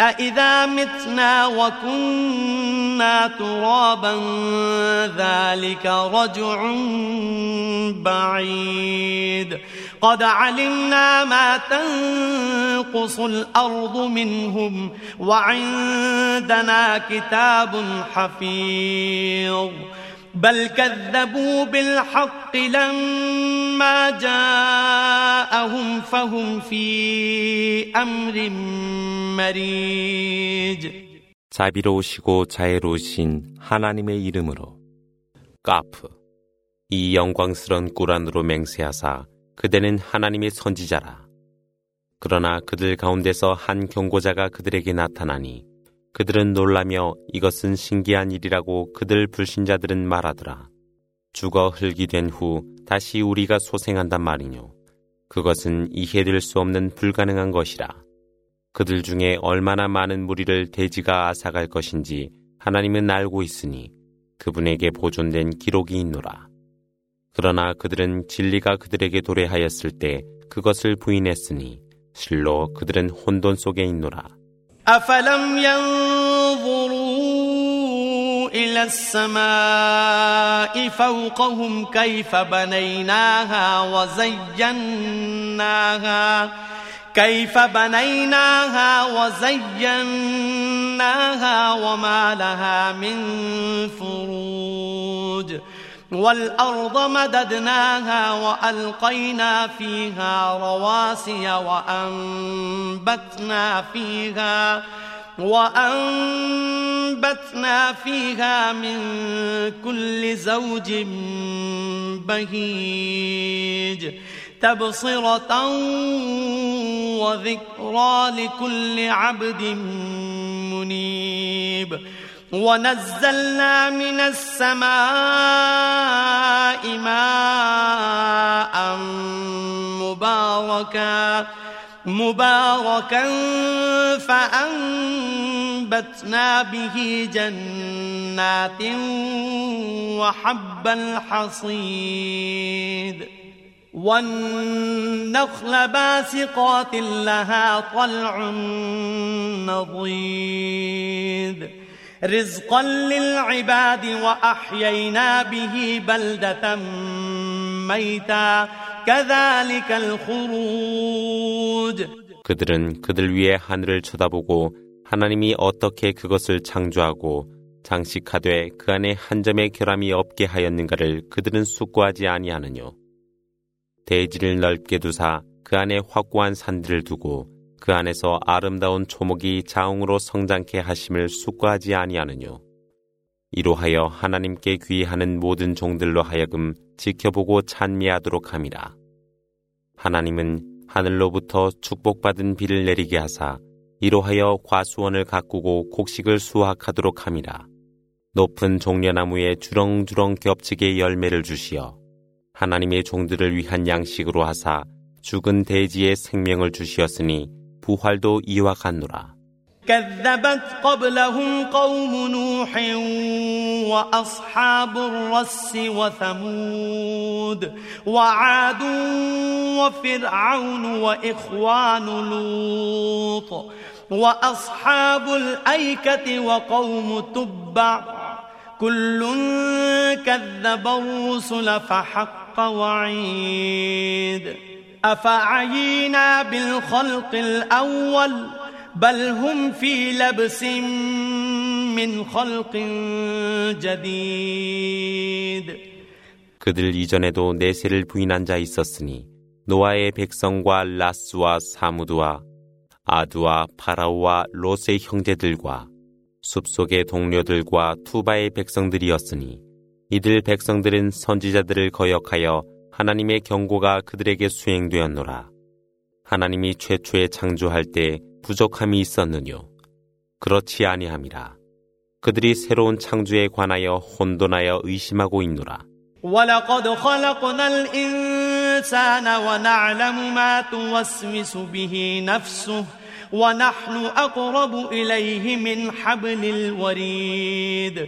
أإذا متنا وكنا ترابا ذلك رجع بعيد قد علمنا ما تنقص الأرض منهم وعندنا كتاب حفيظ بل كذبوا بالحق لما جاءهم فهم في أمر مريج 자비로우시고 자애로우신 하나님의 이름으로 까프 이 영광스런 꾸란으로 맹세하사 그대는 하나님의 선지자라 그러나 그들 가운데서 한 경고자가 그들에게 나타나니 그들은 놀라며 이것은 신기한 일이라고 그들 불신자들은 말하더라. 죽어 흙이 된 후 다시 우리가 소생한단 말이뇨. 그것은 이해될 수 없는 불가능한 것이라. 그들 중에 얼마나 많은 무리를 대지가 앗아갈 것인지 하나님은 알고 있으니 그분에게 보존된 기록이 있노라. 그러나 그들은 진리가 그들에게 도래하였을 때 그것을 부인했으니 실로 그들은 혼돈 속에 있노라. أفلم ينظروا إلى السماء فوقهم كيف بنيناها وزيناها؟ كيف بنيناها وزيناها وما لها من فروج؟ والأرض مددناها وألقينا فيها رواسي وأنبتنا فيها وأنبتنا فيها من كل زوج بهيج تبصرة وذكرى لكل عبد منيب ونزلنا من السماء ماء مباركا مباركا فأنبتنا به جنات وحب الحصيد. والنخل باسقات لها طلع نضيد. رزقا للعباد وأحيينا به بلدة ميتا كذلك الخروج 그들은 그들 위에 하늘을 쳐다보고 하나님이 어떻게 그것을 창조하고 장식하되 그 안에 한 점의 결함이 없게 하였는가를 그들은 숙고하지 아니하느뇨. 대지를 넓게 두사 그 안에 확고한 산들을 두고 그 안에서 아름다운 초목이 자웅으로 성장케 하심을 숙고하지 아니하느뇨. 이로하여 하나님께 귀하는 모든 종들로 하여금 지켜보고 찬미하도록 함이라. 하나님은 하늘로부터 축복받은 비를 내리게 하사 이로하여 과수원을 가꾸고 곡식을 수확하도록 함이라. 높은 종려나무에 주렁주렁 겹치게 열매를 주시어 하나님의 종들을 위한 양식으로 하사 죽은 대지에 생명을 주시었으니 부활도 이와 같노라. كذبت قبلهم قوم نوح وأصحاب الرس وثمود وعاد وفرعون وإخوان لوط وأصحاب الأيكة وقوم تبع كل كذب الرسل فحق وعيد أفعينا بالخلق الأول بل هم في لبس من خلق جديد 그들 이전에도 내세를 부인한 자 있었으니 노아의 백성과 라스와 사무드와 아두와 파라오와 롯의 형제들과 숲속의 동료들과 투바의 백성들이었으니 이들 백성들은 선지자들을 거역하여 하나님의 경고가 그들에게 수행되었노라. 하나님이 최초에 창조할 때 부족함이 있었느뇨. 그렇지 아니함이라. 그들이 새로운 창조에 관하여 혼돈하여 의심하고 있노라. ولقد خلقنا الإنسان ونعلم ما توسوس به نفسه ونحن أقرب إليه من حبل الوريد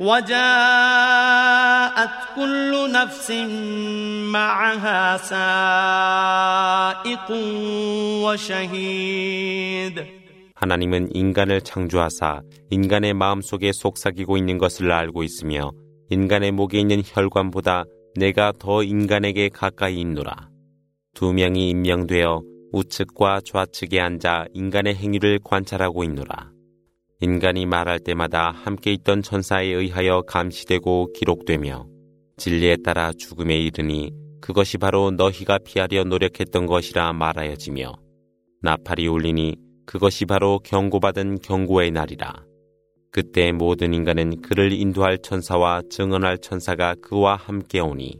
وجاءت كل نفس معها سائق وشهيد 하나님은 인간을 창조하사 인간의 마음속에 속삭이고 있는 것을 알고 있으며 인간의 목에 있는 혈관보다 내가 더 인간에게 가까이 있노라. 두 명이 임명되어 우측과 좌측에 앉아 인간의 행위를 관찰하고 있노라. 인간이 말할 때마다 함께 있던 천사에 의하여 감시되고 기록되며 진리에 따라 죽음에 이르니 그것이 바로 너희가 피하려 노력했던 것이라 말하여지며 나팔이 울리니 그것이 바로 경고받은 경고의 날이라. 그때 모든 인간은 그를 인도할 천사와 증언할 천사가 그와 함께 오니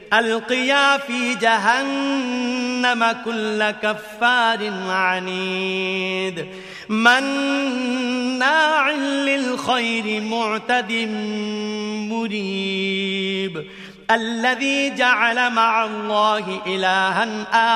ألقيا في جهنم كل كفار عنيد. مناع للخير معتد مريب. الذي جعل مع الله إلها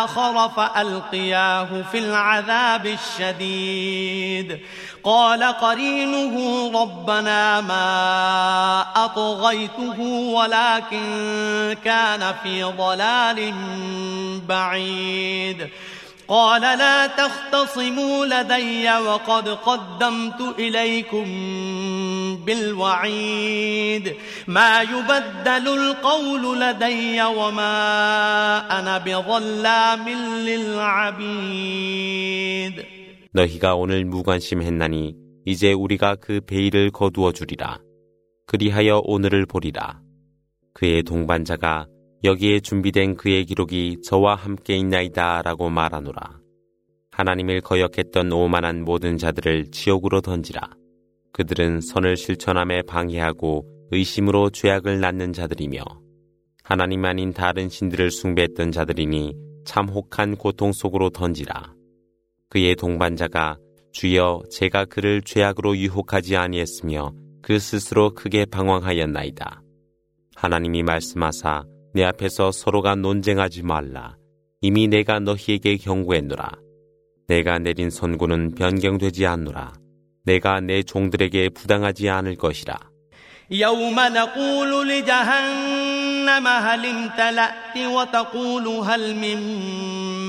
آخر فألقياه في العذاب الشديد. قال قرينه ربنا ما أطغيته ولكن كان في ضلال بعيد. قال لا تختصموا لدي وقد قدمت إليكم بالوعيد ما يبدل القول لدي وما أنا بظلام للعبيد 너희가 오늘 무관심했나니 이제 우리가 그 베일을 거두어 주리라. 그리하여 오늘을 보리라. 그의 동반자가 여기에 준비된 그의 기록이 저와 함께 있나이다 라고 말하노라. 하나님을 거역했던 오만한 모든 자들을 지옥으로 던지라. 그들은 선을 실천함에 방해하고 의심으로 죄악을 낳는 자들이며 하나님 아닌 다른 신들을 숭배했던 자들이니 참 혹한 고통 속으로 던지라. 그의 동반자가 주여 제가 그를 죄악으로 유혹하지 아니했으며 그 스스로 크게 방황하였나이다. 하나님이 말씀하사 내 앞에서 서로가 논쟁하지 말라. 이미 내가 너희에게 경고했노라. 내가 내린 선고는 변경되지 않노라. 내가 내 종들에게 부당하지 않을 것이라. يوم نقول لجهنم هل امتلأت وتقول هل من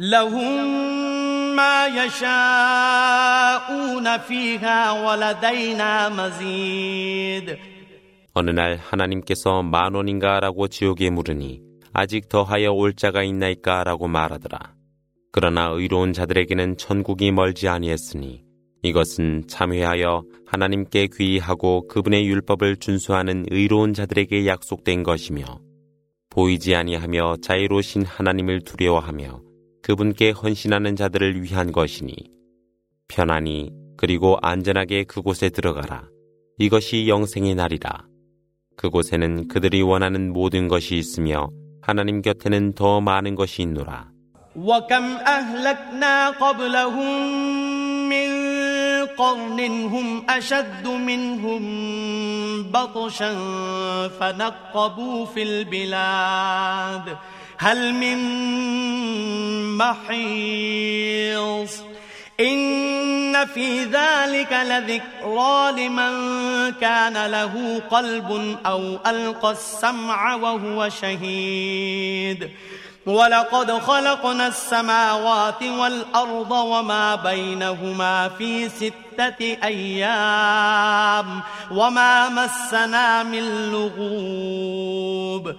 لهم ما يشاءون فيها ولدينا مزيد 어느 날 하나님께서 만 원인가 라고 지옥에 물으니 아직 더하여 올 자가 있나이까 라고 말하더라. 그러나 의로운 자들에게는 천국이 멀지 아니했으니 이것은 참회하여 하나님께 귀의하고 그분의 율법을 준수하는 의로운 자들에게 약속된 것이며 보이지 아니하며 자유로우신 하나님을 두려워하며 그분께 헌신하는 자들을 위한 것이니 편안히 그리고 안전하게 그곳에 들어가라. 이것이 영생의 날이라. 그곳에는 그들이 원하는 모든 것이 있으며 하나님 곁에는 더 많은 것이 있노라. وكم أهلكنا قبلهم من قرن هم أشد منهم بطشا فنقبوا في البلاد هل من محيص؟ إن في ذلك لذكرى لمن كان له قلب أو ألقى السمع وهو شهيد. ولقد خلقنا السماوات والأرض وما بينهما في ستة أيام وما مسنا من لغوب.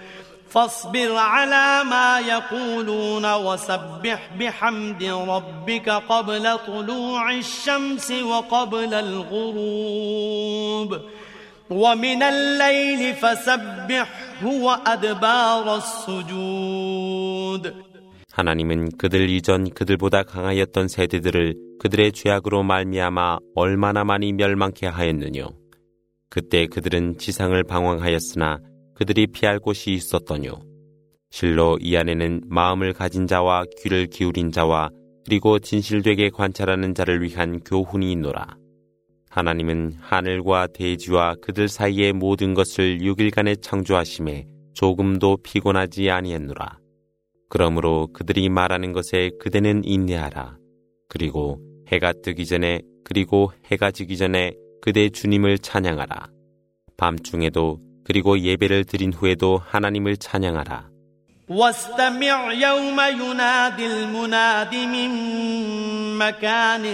فاصبر على ما يقولون وسبح بحمد ربك قبل طلوع الشمس وقبل الغروب ومن الليل فسبحه وأدبار السجود 하나님은 그들 이전 그들보다 강하였던 세대들을 그들의 죄악으로 말미암아 얼마나 많이 멸망케 하였느뇨. 그때 그들은 지상을 방황하였으나 그들이 피할 곳이 있었더뇨. 실로 이 안에는 마음을 가진 자와 귀를 기울인 자와 그리고 진실되게 관찰하는 자를 위한 교훈이 있노라. 하나님은 하늘과 대지와 그들 사이의 모든 것을 6일간에 창조하심에 조금도 피곤하지 아니했노라. 그러므로 그들이 말하는 것에 그대는 인내하라. 그리고 해가 뜨기 전에 그리고 해가 지기 전에 그대 주님을 찬양하라. 밤중에도 그리고 예배를 드린 후에도 하나님을 찬양하라. واستمع يوم ينادي المناد من مكان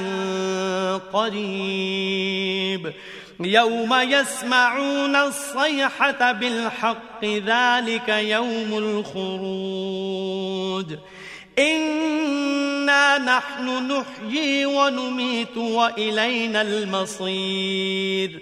قريب يوم يسمعون الصيحة بالحق ذلك يوم الخروج إنا نحن نحيي ونميت وإلينا المصير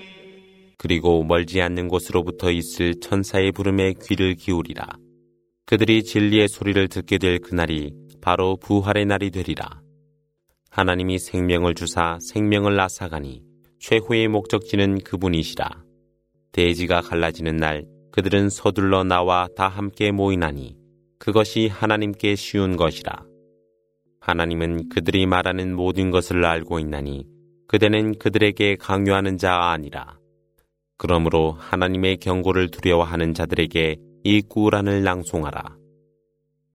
그리고 멀지 않는 곳으로부터 있을 천사의 부름에 귀를 기울이라. 그들이 진리의 소리를 듣게 될 그날이 바로 부활의 날이 되리라. 하나님이 생명을 주사 생명을 앗아가니 최후의 목적지는 그분이시라. 대지가 갈라지는 날 그들은 서둘러 나와 다 함께 모이나니 그것이 하나님께 쉬운 것이라. 하나님은 그들이 말하는 모든 것을 알고 있나니 그대는 그들에게 강요하는 자 아니라. 그러므로 하나님의 경고를 두려워하는 자들에게 이 꾸란을 낭송하라.